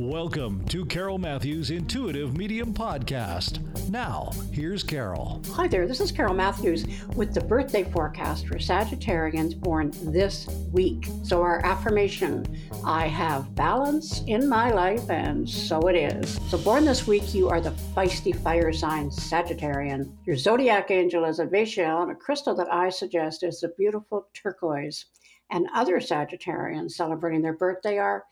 Welcome to Carole Matthews Intuitive Medium Podcast. Now, here's Carole. Hi there, this is Carole Matthews with the birthday forecast for Sagittarians born this week. So, our affirmation I have balance in my life, and so it is. So, born this week, you are the feisty fire sign Sagittarian. Your zodiac angel is Advachiel, and a crystal that I suggest is the beautiful turquoise. And other Sagittarians celebrating their birthday are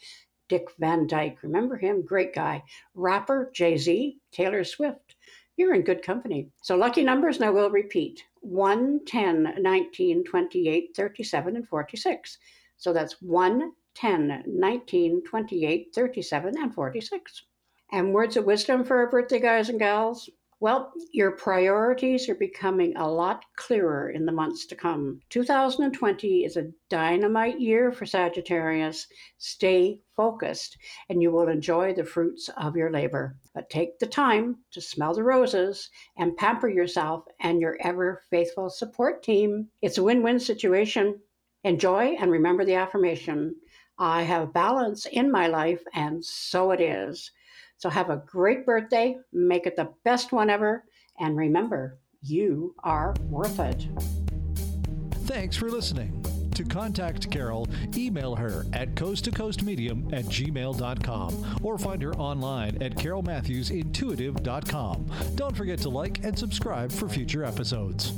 Dick Van Dyke. Remember him? Great guy. Rapper Jay Z, Taylor Swift. You're in good company. So, lucky numbers, and I will repeat 1, 10, 19, 28, 37, and 46. So that's 1, 10, 19, 28, 37, and 46. And words of wisdom for our birthday guys and gals well, your priorities are becoming a lot clearer in the months to come. 2020 is a dynamite year for Sagittarius. Stay focused and you will enjoy the fruits of your labor. But take the time to smell the roses and pamper yourself and your ever faithful support team. It's a win win situation. Enjoy and remember the affirmation I have balance in my life, and so it is. So have a great birthday, make it the best one ever, and remember, you are worth it. Thanks for listening. To contact Carole, email her at coasttocoastmedium at gmail.com or find her online at carolematthewsintuitive.com. Don't forget to like and subscribe for future episodes.